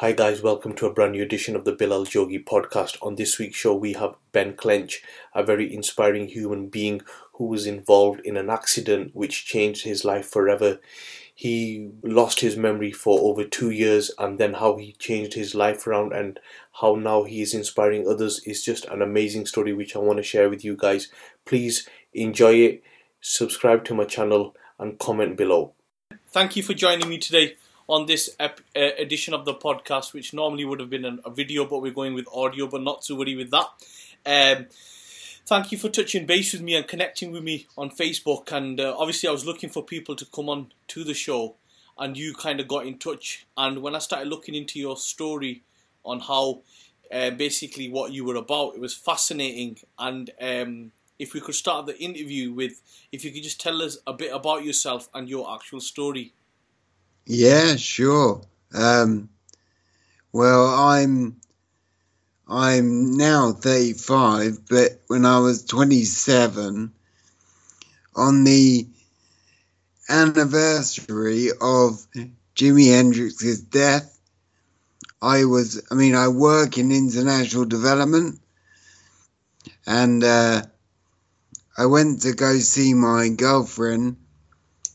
Hi guys, welcome to a brand new edition of the Bilal Jogi podcast. On this week's show, we have Ben Clench, a very inspiring human being who was involved in an accident which changed his life forever. He lost his memory for over two years, and then how he changed his life around and how now he is inspiring others is just an amazing story which I want to share with you guys. Please enjoy it, subscribe to my channel, and comment below. Thank you for joining me today on this ep- uh, edition of the podcast, which normally would have been an, a video, but we're going with audio, but not to worry with that. Um, thank you for touching base with me and connecting with me on Facebook. And uh, obviously, I was looking for people to come on to the show, and you kind of got in touch. And when I started looking into your story on how uh, basically what you were about, it was fascinating. And um, if we could start the interview with, if you could just tell us a bit about yourself and your actual story. Yeah, sure. Um, well, I'm I'm now 35, but when I was 27, on the anniversary of Jimi Hendrix's death, I was, I mean, I work in international development, and uh, I went to go see my girlfriend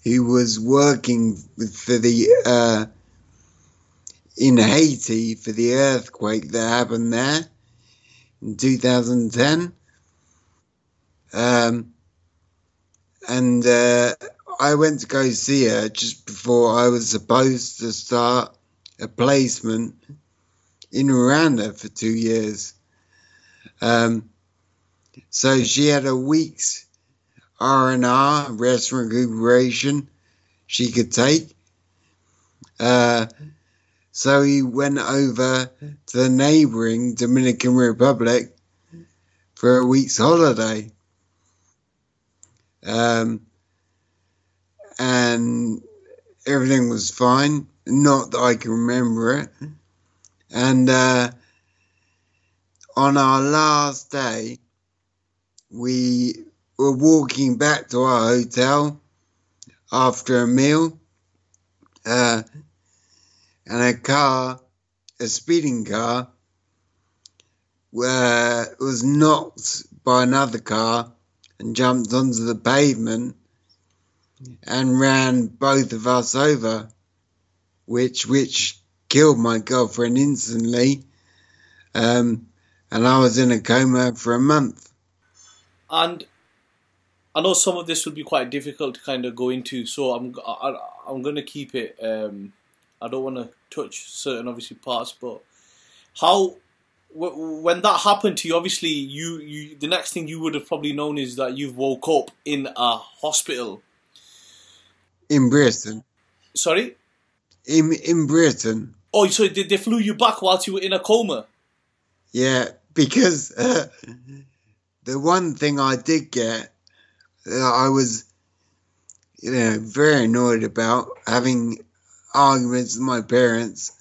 who was working for the uh, in Haiti for the earthquake that happened there in 2010. Um, and uh, I went to go see her just before I was supposed to start a placement in Rwanda for two years. Um, so she had a week's R&R, rest and recuperation she could take. Uh, so he went over to the neighboring Dominican Republic for a week's holiday. Um, and everything was fine. Not that I can remember it. And uh, on our last day, we were walking back to our hotel after a meal, uh, and a car, a speeding car, uh, was knocked by another car and jumped onto the pavement and ran both of us over, which which killed my girlfriend instantly. Um, and I was in a coma for a month. And I know some of this will be quite difficult to kind of go into, so I'm I, I'm going to keep it. Um, I don't want to touch certain obviously parts, but how w- when that happened to you, obviously you you the next thing you would have probably known is that you've woke up in a hospital in Britain. Sorry. In in Britain. Oh, so did they flew you back whilst you were in a coma? Yeah, because uh, the one thing I did get I was, you know, very annoyed about having arguments with my parents.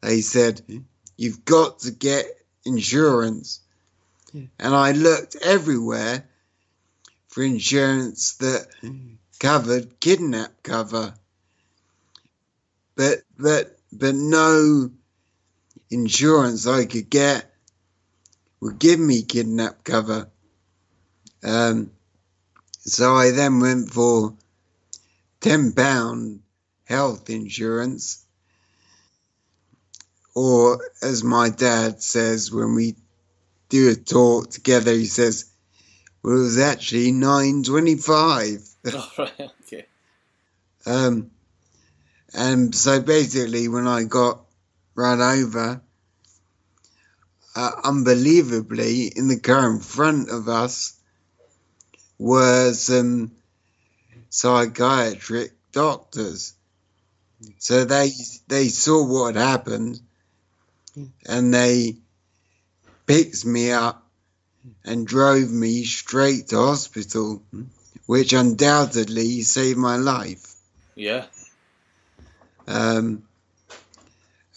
They said, You've got to get insurance. And I looked everywhere for insurance that covered kidnap cover. But but but no insurance I could get would give me kidnap cover. Um, so I then went for £10 health insurance, or as my dad says when we do a talk together, he says, well, it was actually 925. Oh, right, okay. Um, and so basically, when I got run over, uh, unbelievably, in the car in front of us, were some psychiatric doctors. So they they saw what had happened and they picked me up and drove me straight to hospital, which undoubtedly saved my life. Yeah. Um,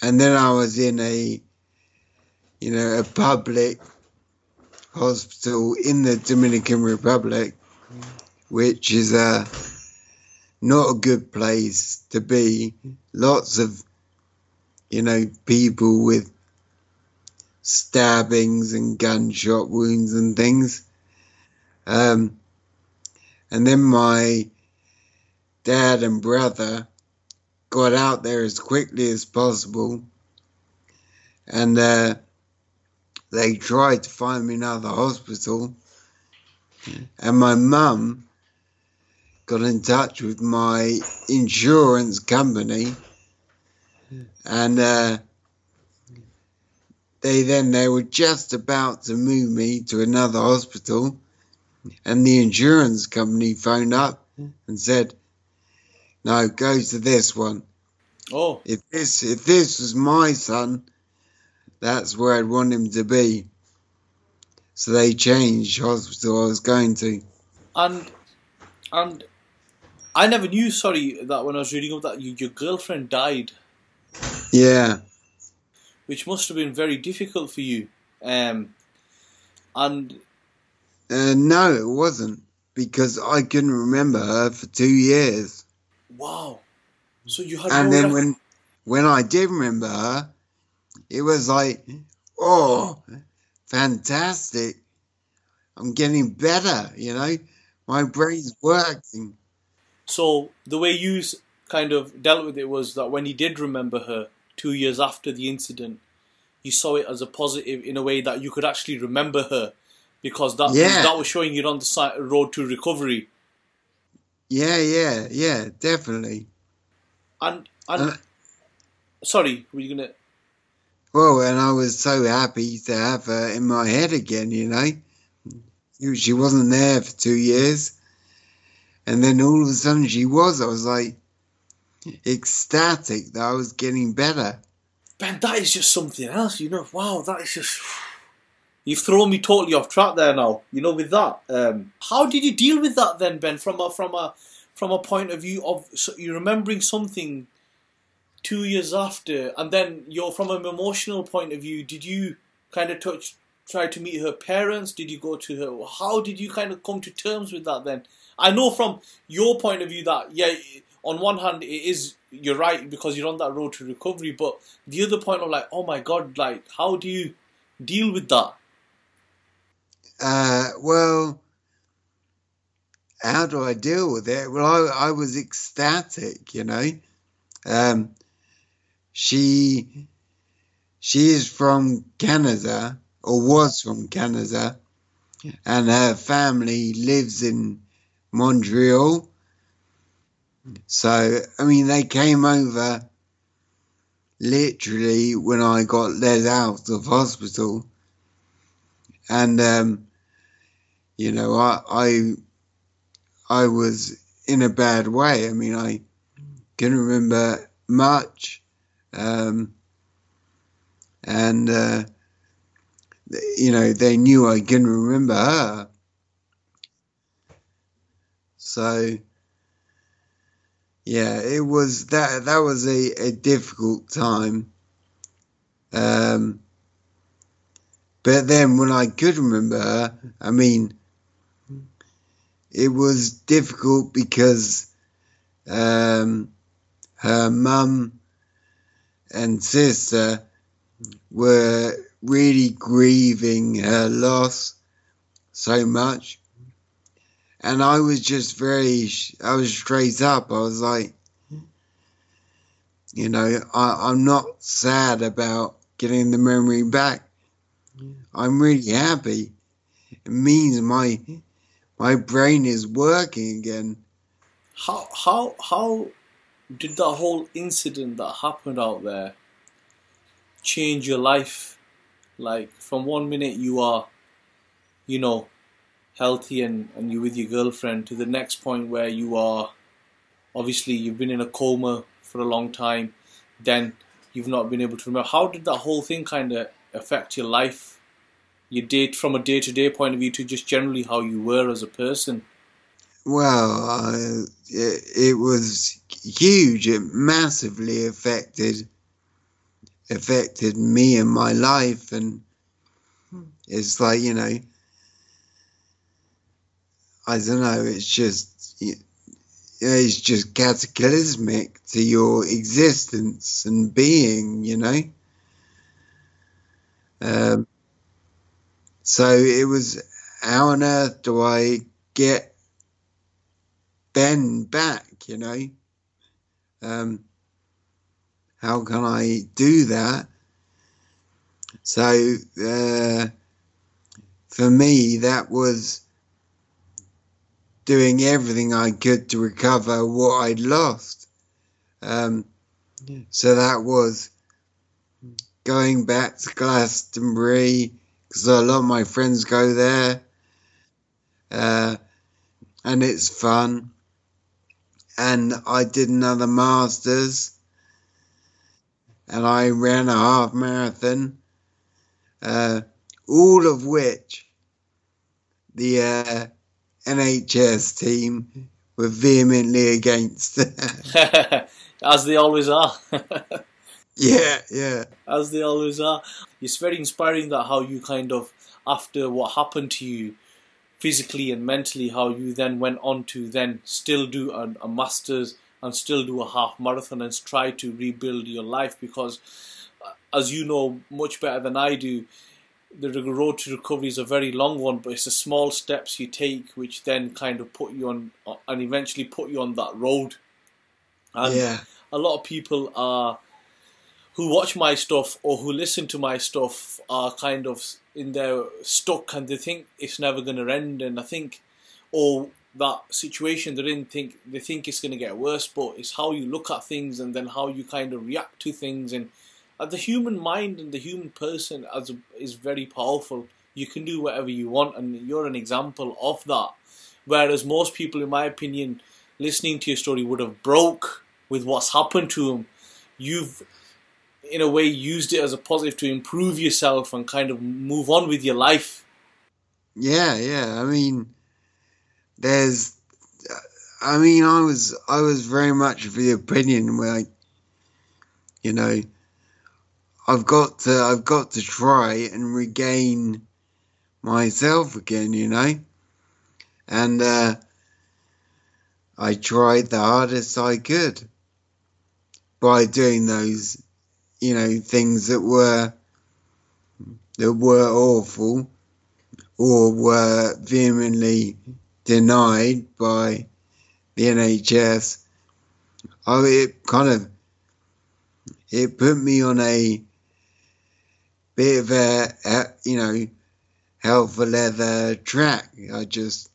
and then I was in a, you know, a public hospital in the Dominican Republic, which is a not a good place to be. Lots of you know, people with stabbings and gunshot wounds and things. Um, and then my dad and brother got out there as quickly as possible and uh, they tried to find me another hospital. And my mum got in touch with my insurance company. And uh, they then they were just about to move me to another hospital. And the insurance company phoned up and said no go to this one. Oh, if this if this was my son that's where i'd want him to be. So they changed hospital i was going to. And and I never knew. Sorry, that when I was reading up that you, your girlfriend died, yeah. Which must have been very difficult for you. Um, and uh, no it wasn't because i couldn't remember her for two years. Wow, so you had and then when when I did remember her, it was like, oh, fantastic! I'm getting better. You know, my brain's working. So the way you kind of dealt with it was that when you did remember her two years after the incident, you saw it as a positive in a way that you could actually remember her because that Yeah. that was showing you on the si- road to recovery. Yeah, yeah, yeah, definitely. And and Uh, sorry, were you gonna? Well, and I was so happy to have her in my head again. You know, she wasn't there for two years, and then all of a sudden she was. I was like ecstatic that I was getting better. Ben, that is just something else. You know, wow, that is just. You've thrown me totally off track there now. You know, with that, um, how did you deal with that then, Ben? From a from a from a point of view of so you're remembering something two years after, and then you're from an emotional point of view. Did you kind of touch, try to meet her parents? Did you go to her? How did you kind of come to terms with that then? I know from your point of view that yeah, on one hand it is you're right because you're on that road to recovery, but the other point of like, oh my god, like how do you deal with that? Uh, well, how do I deal with it? Well, I, I was ecstatic, you know. Um, she she is from Canada or was from Canada, and her family lives in Montreal. So, I mean, they came over literally when I got let out of hospital, and um, you know, I, I I was in a bad way. I mean, I couldn't remember much, um, and uh, you know, they knew I couldn't remember her, so yeah, it was that that was a, a difficult time. Um, but then when I could remember her, I mean, it was difficult because um, her mum and sister were really grieving her loss so much. And I was just very, I was straight up. I was like, you know, I, I'm not sad about getting the memory back. I'm really happy. It means my my brain is working again. How how how did that whole incident that happened out there change your life? Like from one minute you are, you know, healthy and, and you're with your girlfriend to the next point where you are obviously you've been in a coma for a long time, then you've not been able to remember. How did that whole thing kind of affect your life? Your date from a day to day point of view to just generally how you were as a person. Well, uh, it, it was huge. It massively affected affected me and my life, and it's like you know, I don't know. It's just is just cataclysmic to your existence and being, you know. Um, so it was, how on earth do I get Ben back, you know? Um, how can I do that? So uh, for me, that was doing everything I could to recover what I'd lost. Um, so that was going back to Glastonbury because a lot of my friends go there, uh, and it's fun. And I did another masters, and I ran a half marathon, uh, all of which the uh, NHS team were vehemently against. As they always are. yeah, yeah. As they always are. It's very inspiring that how you kind of, after what happened to you physically and mentally, how you then went on to then still do a, a master's and still do a half marathon and try to rebuild your life because, uh, as you know much better than I do, the road to recovery is a very long one, but it's the small steps you take which then kind of put you on and eventually put you on that road. And yeah. a lot of people are who watch my stuff or who listen to my stuff are kind of in their stuck and they think it's never going to end. And I think, or that situation they're in, think they think it's going to get worse. But it's how you look at things and then how you kind of react to things and uh, the human mind and the human person as a, is very powerful. You can do whatever you want, and you're an example of that. Whereas most people, in my opinion, listening to your story would have broke with what's happened to them. You've, in a way, used it as a positive to improve yourself and kind of move on with your life. Yeah, yeah. I mean, there's, I mean, I was, I was very much of the opinion where, I, you know, I've got to I've got to try and regain myself again, you know. And uh, I tried the hardest I could by doing those, you know, things that were that were awful or were vehemently denied by the NHS. Oh, it kind of it put me on a bit of a, you know, hell for leather track. I just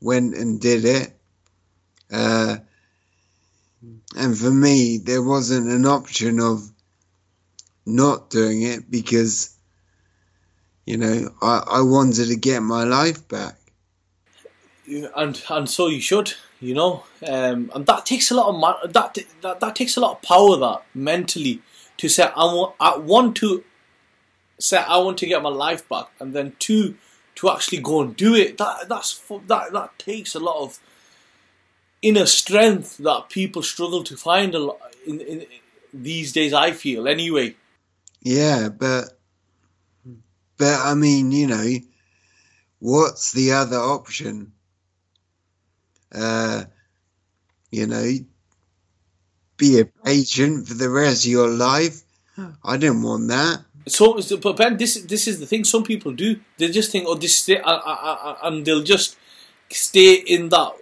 went and did it. Uh, and for me, there wasn't an option of not doing it because, you know, I, I wanted to get my life back. And and so you should, you know, um, and that takes a lot of that, that that takes a lot of power that mentally to say I want I want to say I want to get my life back, and then two to actually go and do it. That that's that that takes a lot of inner strength that people struggle to find a lot in, in these days. I feel anyway. Yeah, but but I mean, you know, what's the other option? Uh, you know, be a patient for the rest of your life. I didn't want that. So, but Ben, this this is the thing. Some people do. They just think, oh, this uh, uh, uh, and they'll just stay in that,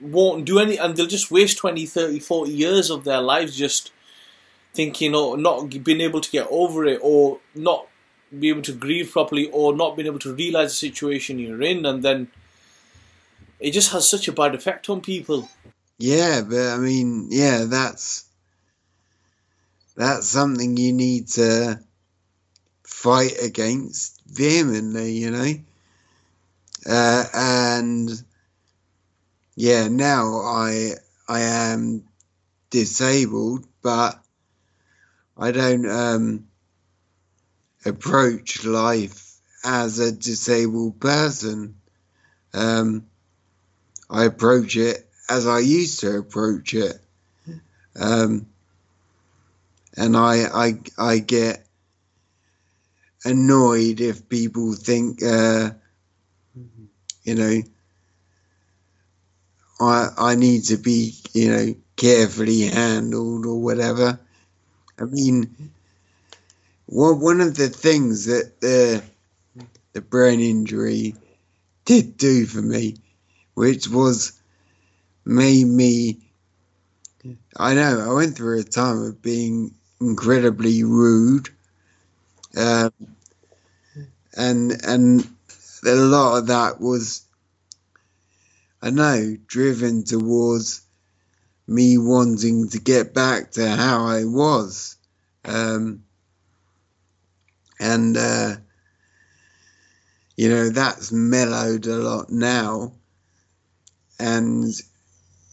won't do any, and they'll just waste 20, 30, 40 years of their lives just thinking, or not being able to get over it, or not be able to grieve properly, or not being able to realize the situation you're in, and then it just has such a bad effect on people. Yeah, but I mean, yeah, that's that's something you need to fight against vehemently, you know. Uh, and yeah, now I I am disabled, but I don't um, approach life as a disabled person. Um, I approach it as I used to approach it, um, and I I I get annoyed if people think, uh, you know, I I need to be you know carefully handled or whatever. I mean, well, one of the things that the the brain injury did do for me, which was made me. I know I went through a time of being incredibly rude, um, and and a lot of that was, I know, driven towards me wanting to get back to how I was, um, and uh, you know that's mellowed a lot now, and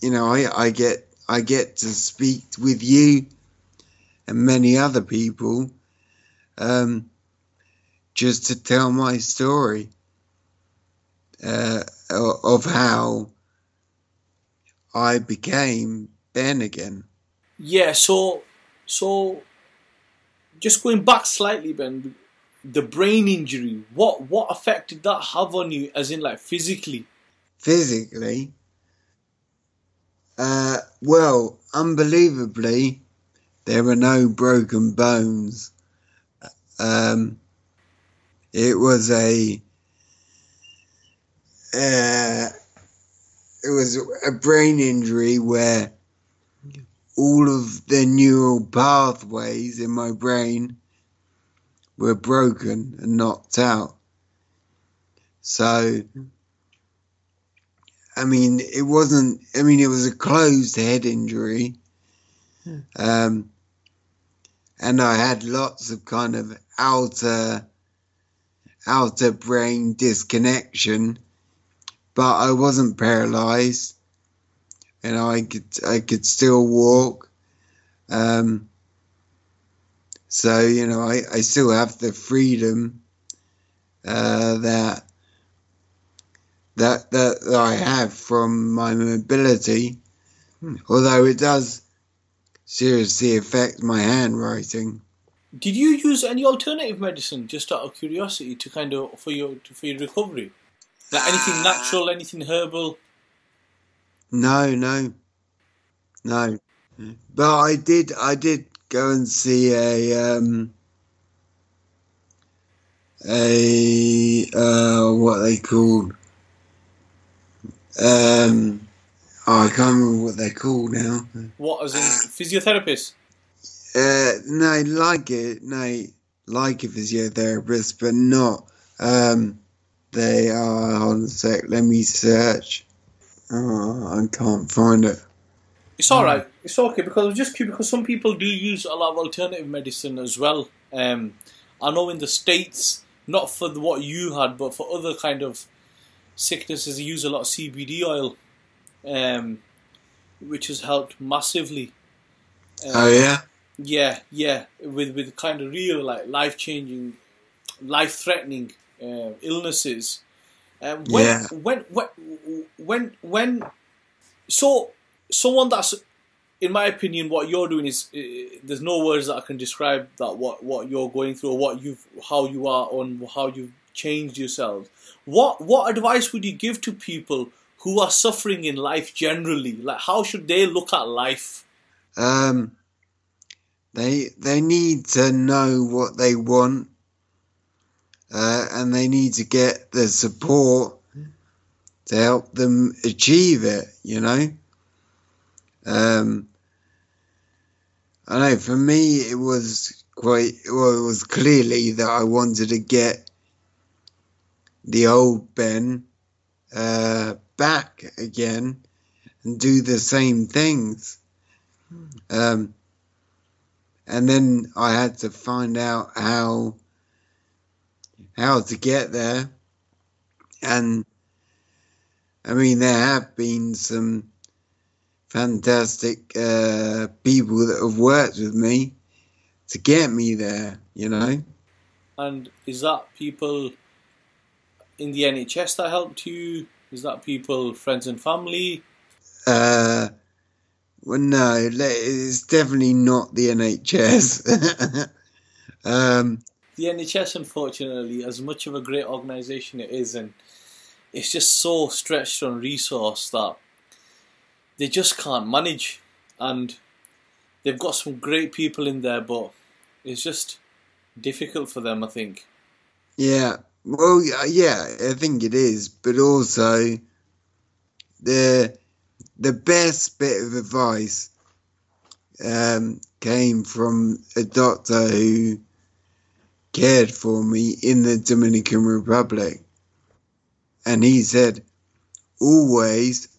you know I, I get I get to speak with you and many other people um, just to tell my story uh, of how I became Ben again. Yeah, so so just going back slightly, Ben, the brain injury. What what effect did that have on you, as in like physically? Physically, uh, well, unbelievably, there were no broken bones. Um, it was a uh, it was a brain injury where all of the neural pathways in my brain were broken and knocked out. So, I mean, it wasn't, I mean, it was a closed head injury. Um, and I had lots of kind of outer, outer brain disconnection but I wasn't paralyzed, and I could I could still walk. Um, so you know, I, I still have the freedom uh, that that that I have from my mobility, hmm. although it does seriously affect my handwriting. Did you use any alternative medicine, just out of curiosity, to kind of for your for your recovery? Like anything natural, anything herbal? No, no, no. But I did, I did go and see a um, a uh, what they called. Um, oh, I can't remember what they're called now. What, as in physiotherapist? Uh, no, like it, no, like a physiotherapist, but not. Um, they are. Hold on a sec. Let me search. Oh, I can't find it. It's all right. It's okay because just because some people do use a lot of alternative medicine as well. Um, I know in the states, not for the, what you had, but for other kind of sicknesses, they use a lot of CBD oil, um, which has helped massively. Um, oh yeah. Yeah, yeah, with with kind of real like life changing, life threatening uh, illnesses. Uh, when, yeah. when when when when so someone that's in my opinion what you're doing is uh, there's no words that I can describe that what what you're going through or what you've how you are on how you've changed yourself what what advice would you give to people who are suffering in life generally like how should they look at life um they they need to know what they want uh, and they need to get the support to help them achieve it, you know. Um, I know for me it was quite, well, it was clearly that I wanted to get the old Ben uh, back again and do the same things. Um, and then I had to find out how how to get there. And I mean, there have been some fantastic uh, people that have worked with me to get me there, you know. And is that people in the NHS that helped you? Is that people, friends and family? Uh, well, no, it's definitely not the NHS. um, the NHS, unfortunately, as much of a great organisation it is, and it's just so stretched on resource that they just can't manage, and they've got some great people in there, but it's just difficult for them. I think. Yeah. Well, yeah, I think it is, but also the the best bit of advice um, came from a doctor who cared for me in the Dominican Republic, and he said, always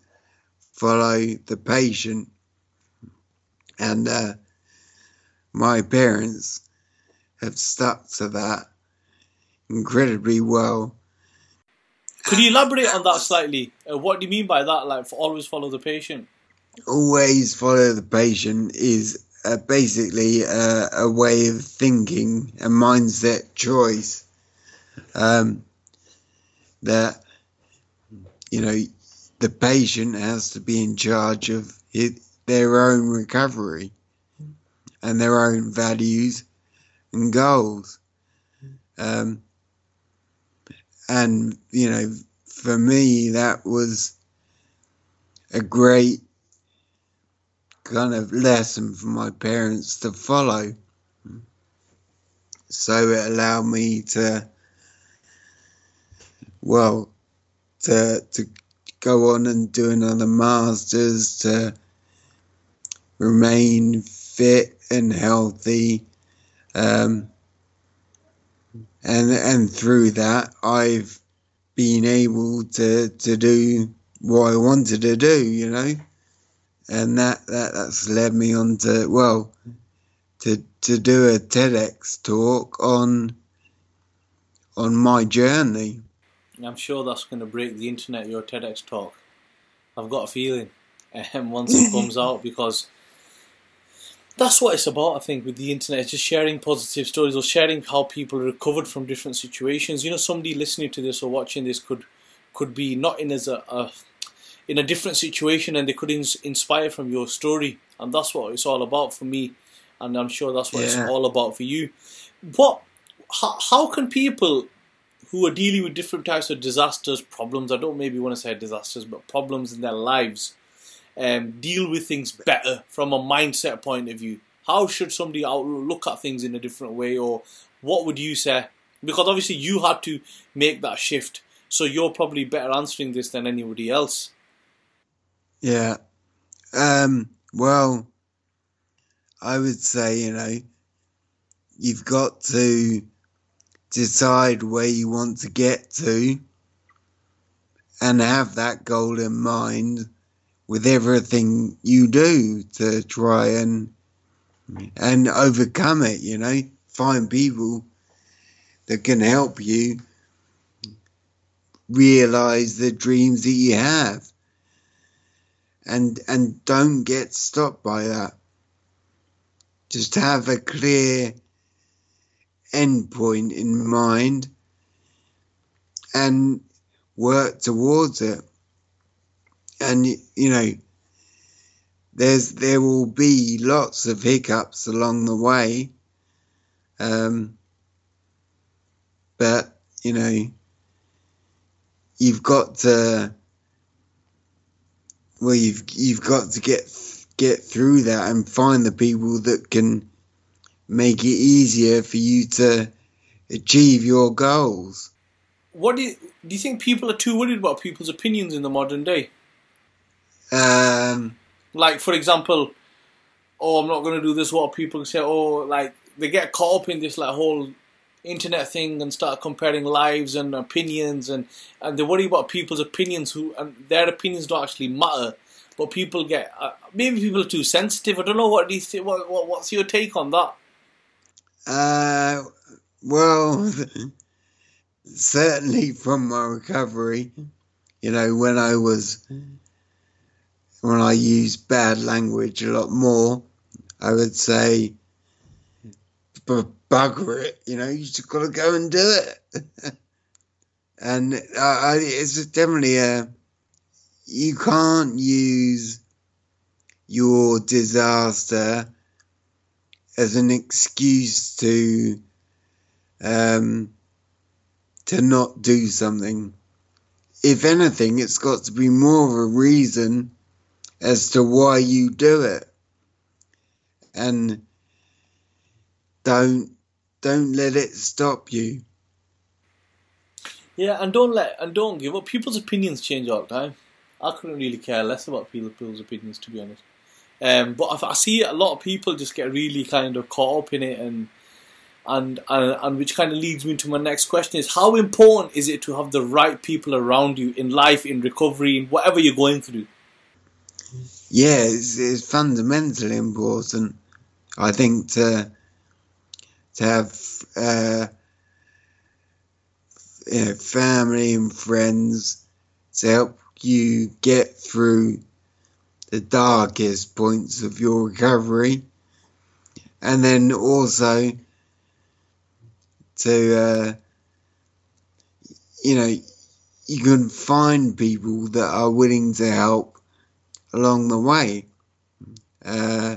follow the patient. And uh, my parents have stuck to that incredibly well. Could you elaborate on that slightly? Uh, what do you mean by that? Like, always follow the patient. Always follow the patient is uh, basically uh, a way of thinking, a mindset choice. Um, that you know the patient has to be in charge of it, their own recovery and their own values and goals. Um, and, you know, for me, that was a great kind of lesson for my parents to follow. So it allowed me to, well, to, to go on and do another masters to remain fit and healthy. Um, and and through that, I've been able to to do what I wanted to do, you know, and that, that that's led me on to well to to do a TEDx talk on on my journey. I'm sure that's going to break the internet. Your TEDx talk. I've got a feeling, um, once it comes out because that's what it's about. I think with the internet, it's just sharing positive stories or sharing how people recovered from different situations. You know, somebody listening to this or watching this could could be not in as a, a in a different situation, and they could ins- inspire from your story, and that's what it's all about for me, and I'm sure that's what yeah. it's all about for you. What? How, how can people who are dealing with different types of disasters, problems. I don't maybe want to say disasters, but problems in their lives. Um, deal with things better from a mindset point of view. How should somebody look at things in a different way, or what would you say? Because obviously you had to make that shift, so you're probably better answering this than anybody else. Yeah. Um, well, I would say you know you've got to decide where you want to get to and have that goal in mind with everything you do to try and and overcome it you know find people that can help you realize the dreams that you have and and don't get stopped by that just have a clear endpoint in mind and work towards it. And you know, there's there will be lots of hiccups along the way, um, but you know, you've got to well, you've you've got to get get through that and find the people that can make it easier for you to achieve your goals. What do you, do you think people are too worried about people's opinions in the modern day? Um, like for example, oh, I'm not going to do this. What people say? Oh, like they get caught up in this like whole internet thing and start comparing lives and opinions and and they worry about people's opinions who and their opinions don't actually matter. But people get uh, maybe people are too sensitive. I don't know what do you think what, what what's your take on that? Uh, well, certainly from my recovery, you know, when I was, when I used bad language a lot more, I would say, bugger it, you know, you just got to go and do it. and uh, it's definitely a, you can't use your disaster as an excuse to um, to not do something. If anything, it's got to be more of a reason as to why you do it. And don't don't let it stop you. Yeah, and don't let and don't give up. People's opinions change all the time. I couldn't really care less about people's opinions, to be honest. Um, but I, I see a lot of people just get really kind of caught up in it, and and and, and which kind of leads me to my next question: is how important is it to have the right people around you in life, in recovery, in whatever you're going through? Yeah, it's, it's fundamentally important. I think to to have uh, you know, family and friends to help you get through the darkest points of your recovery, and then also to uh, you know you can find people that are willing to help along the way, uh,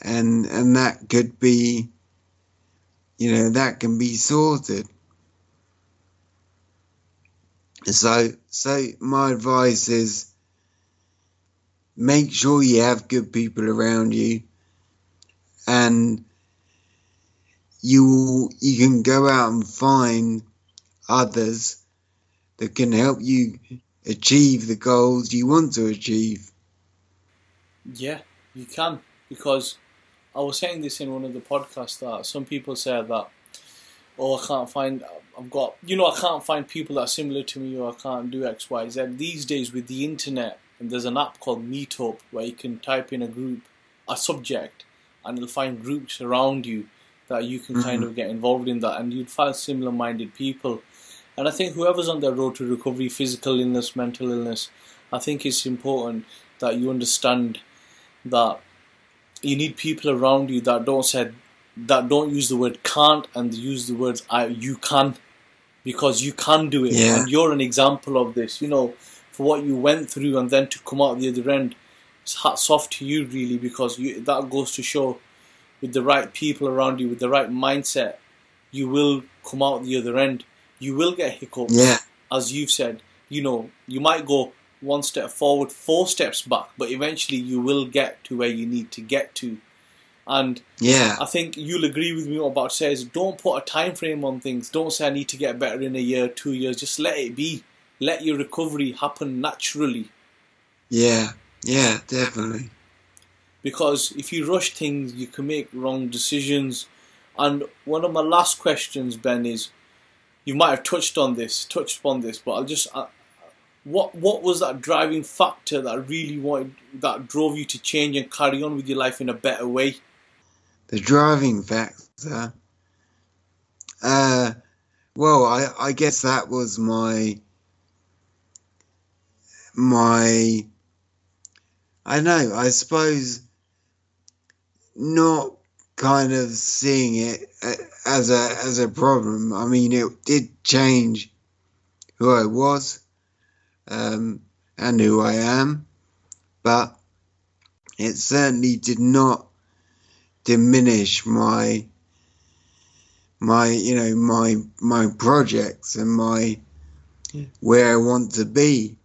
and and that could be you know that can be sorted. So so my advice is make sure you have good people around you and you you can go out and find others that can help you achieve the goals you want to achieve. Yeah, you can because I was saying this in one of the podcasts that some people say that oh I can't find I've got you know I can't find people that are similar to me or I can't do X Y Z. These days with the internet and there's an app called Meetup where you can type in a group, a subject, and it'll find groups around you that you can mm-hmm. kind of get involved in that, and you'd find similar-minded people. And I think whoever's on their road to recovery, physical illness, mental illness, I think it's important that you understand that you need people around you that don't say that don't use the word can't and use the words I you can because you can do it yeah. and you're an example of this. You know, for what you went through and then to come out the other end. It's hats off to you really because you, that goes to show with the right people around you, with the right mindset, you will come out the other end. You will get hiccups, yeah. as you've said. You know, you might go one step forward, four steps back, but eventually you will get to where you need to get to. And yeah, I think you'll agree with me what about says. Don't put a time frame on things. Don't say I need to get better in a year, two years. Just let it be let your recovery happen naturally. Yeah, yeah, definitely. Because if you rush things, you can make wrong decisions. And one of my last questions, Ben, is you might have touched on this, touched upon this, but I'll just. Uh, what what was that driving factor that really wanted that drove you to change and carry on with your life in a better way? The driving factor. Uh, well, I I guess that was my my I know, I suppose not kind of seeing it as a as a problem. I mean, it did change who I was um, and who I am, but it certainly did not diminish my my you know my my projects and my where I want to be.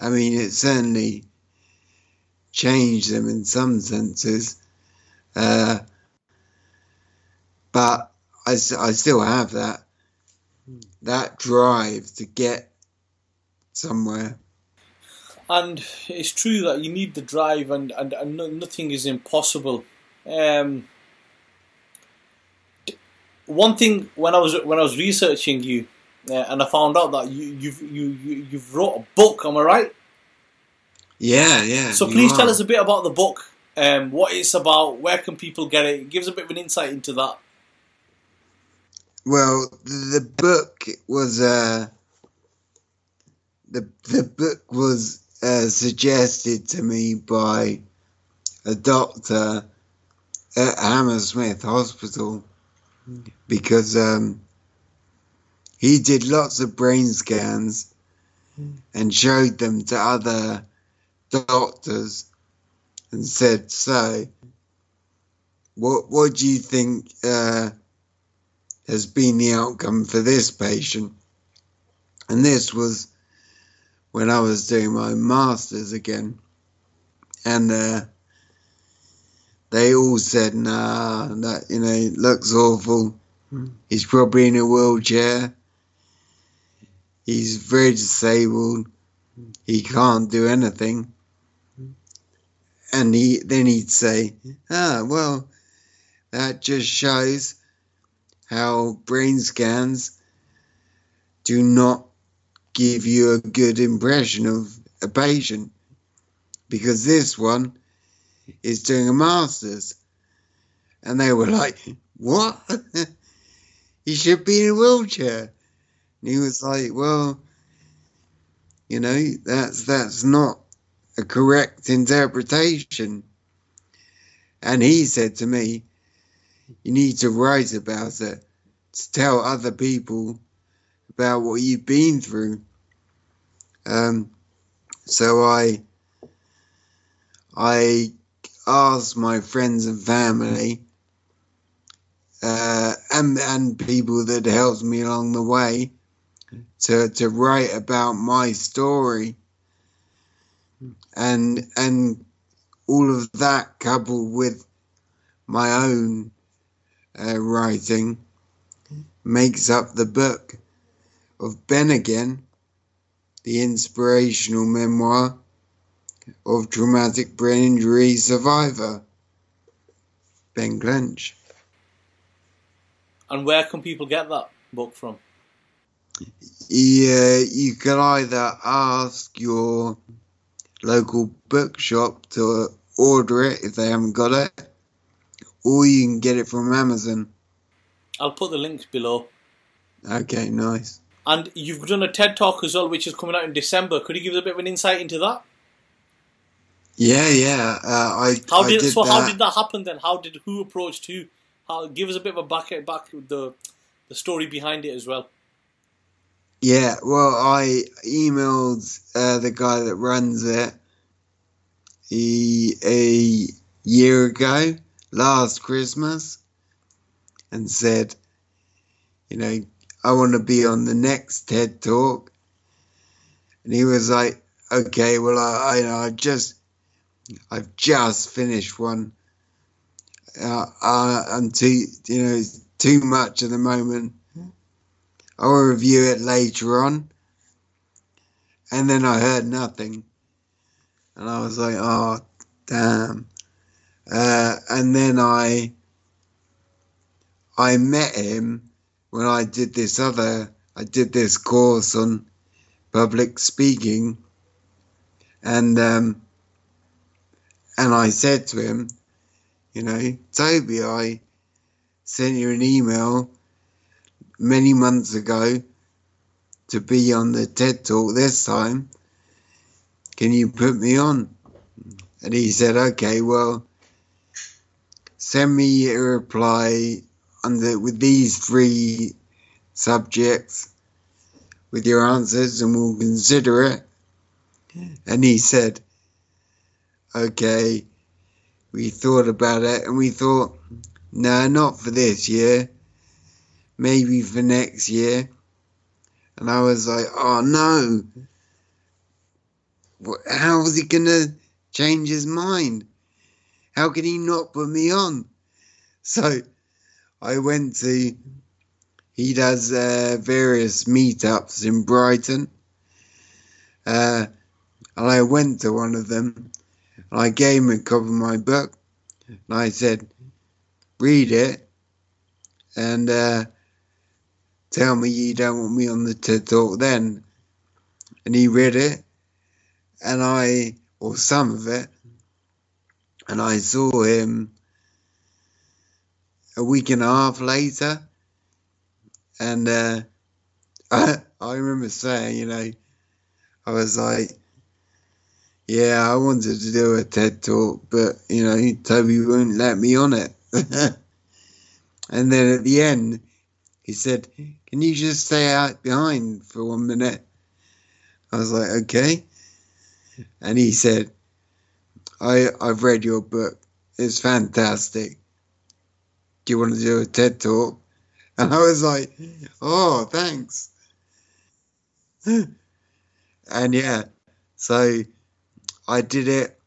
I mean, it certainly changed them in some senses. Uh, but I, I still have that that drive to get somewhere. And it's true that you need the drive, and, and, and nothing is impossible. Um, one thing when I was when I was researching you, uh, and I found out that you you've you, you you've wrote a book. Am I right? Yeah, yeah. So please tell us a bit about the book. Um, what it's about. Where can people get it? Give us a bit of an insight into that. Well, the book was uh, the the book was uh, suggested to me by a doctor at Hammersmith Hospital because um, he did lots of brain scans and showed them to other doctors and said, "So, what what do you think uh, has been the outcome for this patient?" And this was when I was doing my masters again, and uh, they all said, "Nah, that you know looks awful. He's probably in a wheelchair. He's very disabled. He can't do anything." And he then he'd say, "Ah, well, that just shows how brain scans do not give you a good impression of a patient because this one is doing a master's. And they were like, What? he should be in a wheelchair. And he was like, Well, you know, that's that's not a correct interpretation. And he said to me, You need to write about it to tell other people about what you've been through. Um, so I I asked my friends and family uh, and and people that helped me along the way to to write about my story and and all of that coupled with my own uh, writing makes up the book of Ben again, the inspirational memoir of traumatic brain injury survivor, Ben Clench. And where can people get that book from? Yeah, you can either ask your local bookshop to order it if they haven't got it, or you can get it from Amazon. I'll put the links below. Okay, nice. And you've done a TED talk as well, which is coming out in December. Could you give us a bit of an insight into that? Yeah, yeah. Uh, I How I did, did so? that. How did that happen then? How did who approached who? How, give us a bit of a back back the the story behind it as well. Yeah, well, I emailed uh, the guy that runs it a year ago, last Christmas, and said, you know, I want to be on the next TED Talk. And he was like, okay, well, I, I, I just, I've just finished one. Uh, uh, I'm too, you know, too much at the moment. I'll review it later on. And then I heard nothing. And I was like, oh, damn. Uh, and then I, I met him when I did this other, I did this course on public speaking. And, um, and I said to him, you know, Toby, I sent you an email many months ago to be on the TED Talk this time. Can you put me on? And he said, okay, well, send me a reply under with these three subjects with your answers and we'll consider it. And he said, okay, we thought about it and we thought, no, not for this year, maybe for next year. And I was like, oh no, how is he going to change his mind? How can he not put me on? So I went to, he does uh, various meetups in Brighton. Uh, and I went to one of them and I gave him a copy of my book and I said, read it and uh, tell me you don't want me on the TED Talk then. And he read it and I, or some of it, and I saw him a week and a half later. And uh, I, I remember saying, you know, I was like, yeah, I wanted to do a TED talk, but, you know, Toby wouldn't let me on it. and then at the end, he said, can you just stay out behind for one minute? I was like, okay. And he said, I, I've read your book. It's fantastic. Do you want to do a TED talk? And I was like, oh, thanks. and yeah, so I did it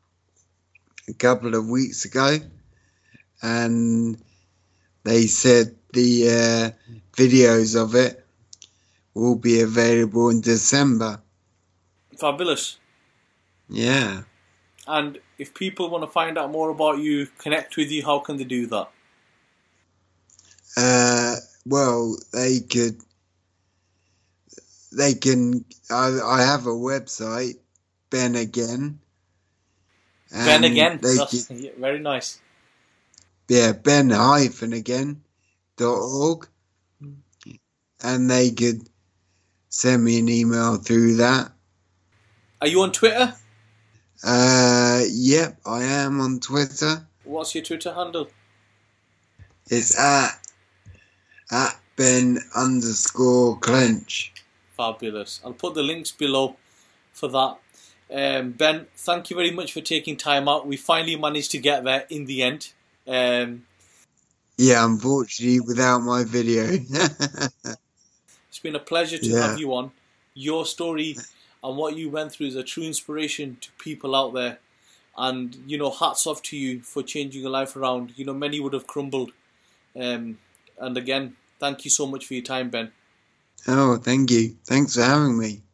a couple of weeks ago, and they said the uh, videos of it will be available in December. Fabulous. Yeah. And if people want to find out more about you, connect with you, how can they do that? Uh, well, they could. They can. I, I have a website, Ben Again. Ben again. They That's could, very nice. yeah, Ben hyphen again dot org, and they could send me an email through that. Are you on Twitter? Uh, yep, I am on Twitter. What's your Twitter handle? It's at at Ben underscore clench. Fabulous. I'll put the links below for that. Um, ben, thank you very much for taking time out. We finally managed to get there in the end. Um, Yeah, unfortunately, without my video. it's been a pleasure to Yeah. have you on. Your story and what you went through is a true inspiration to people out there. And, you know, hats off to you for changing your life around. You know, many would have crumbled. Um, and again, thank you so much for your time, Ben. oh, thank you. Thanks for having me.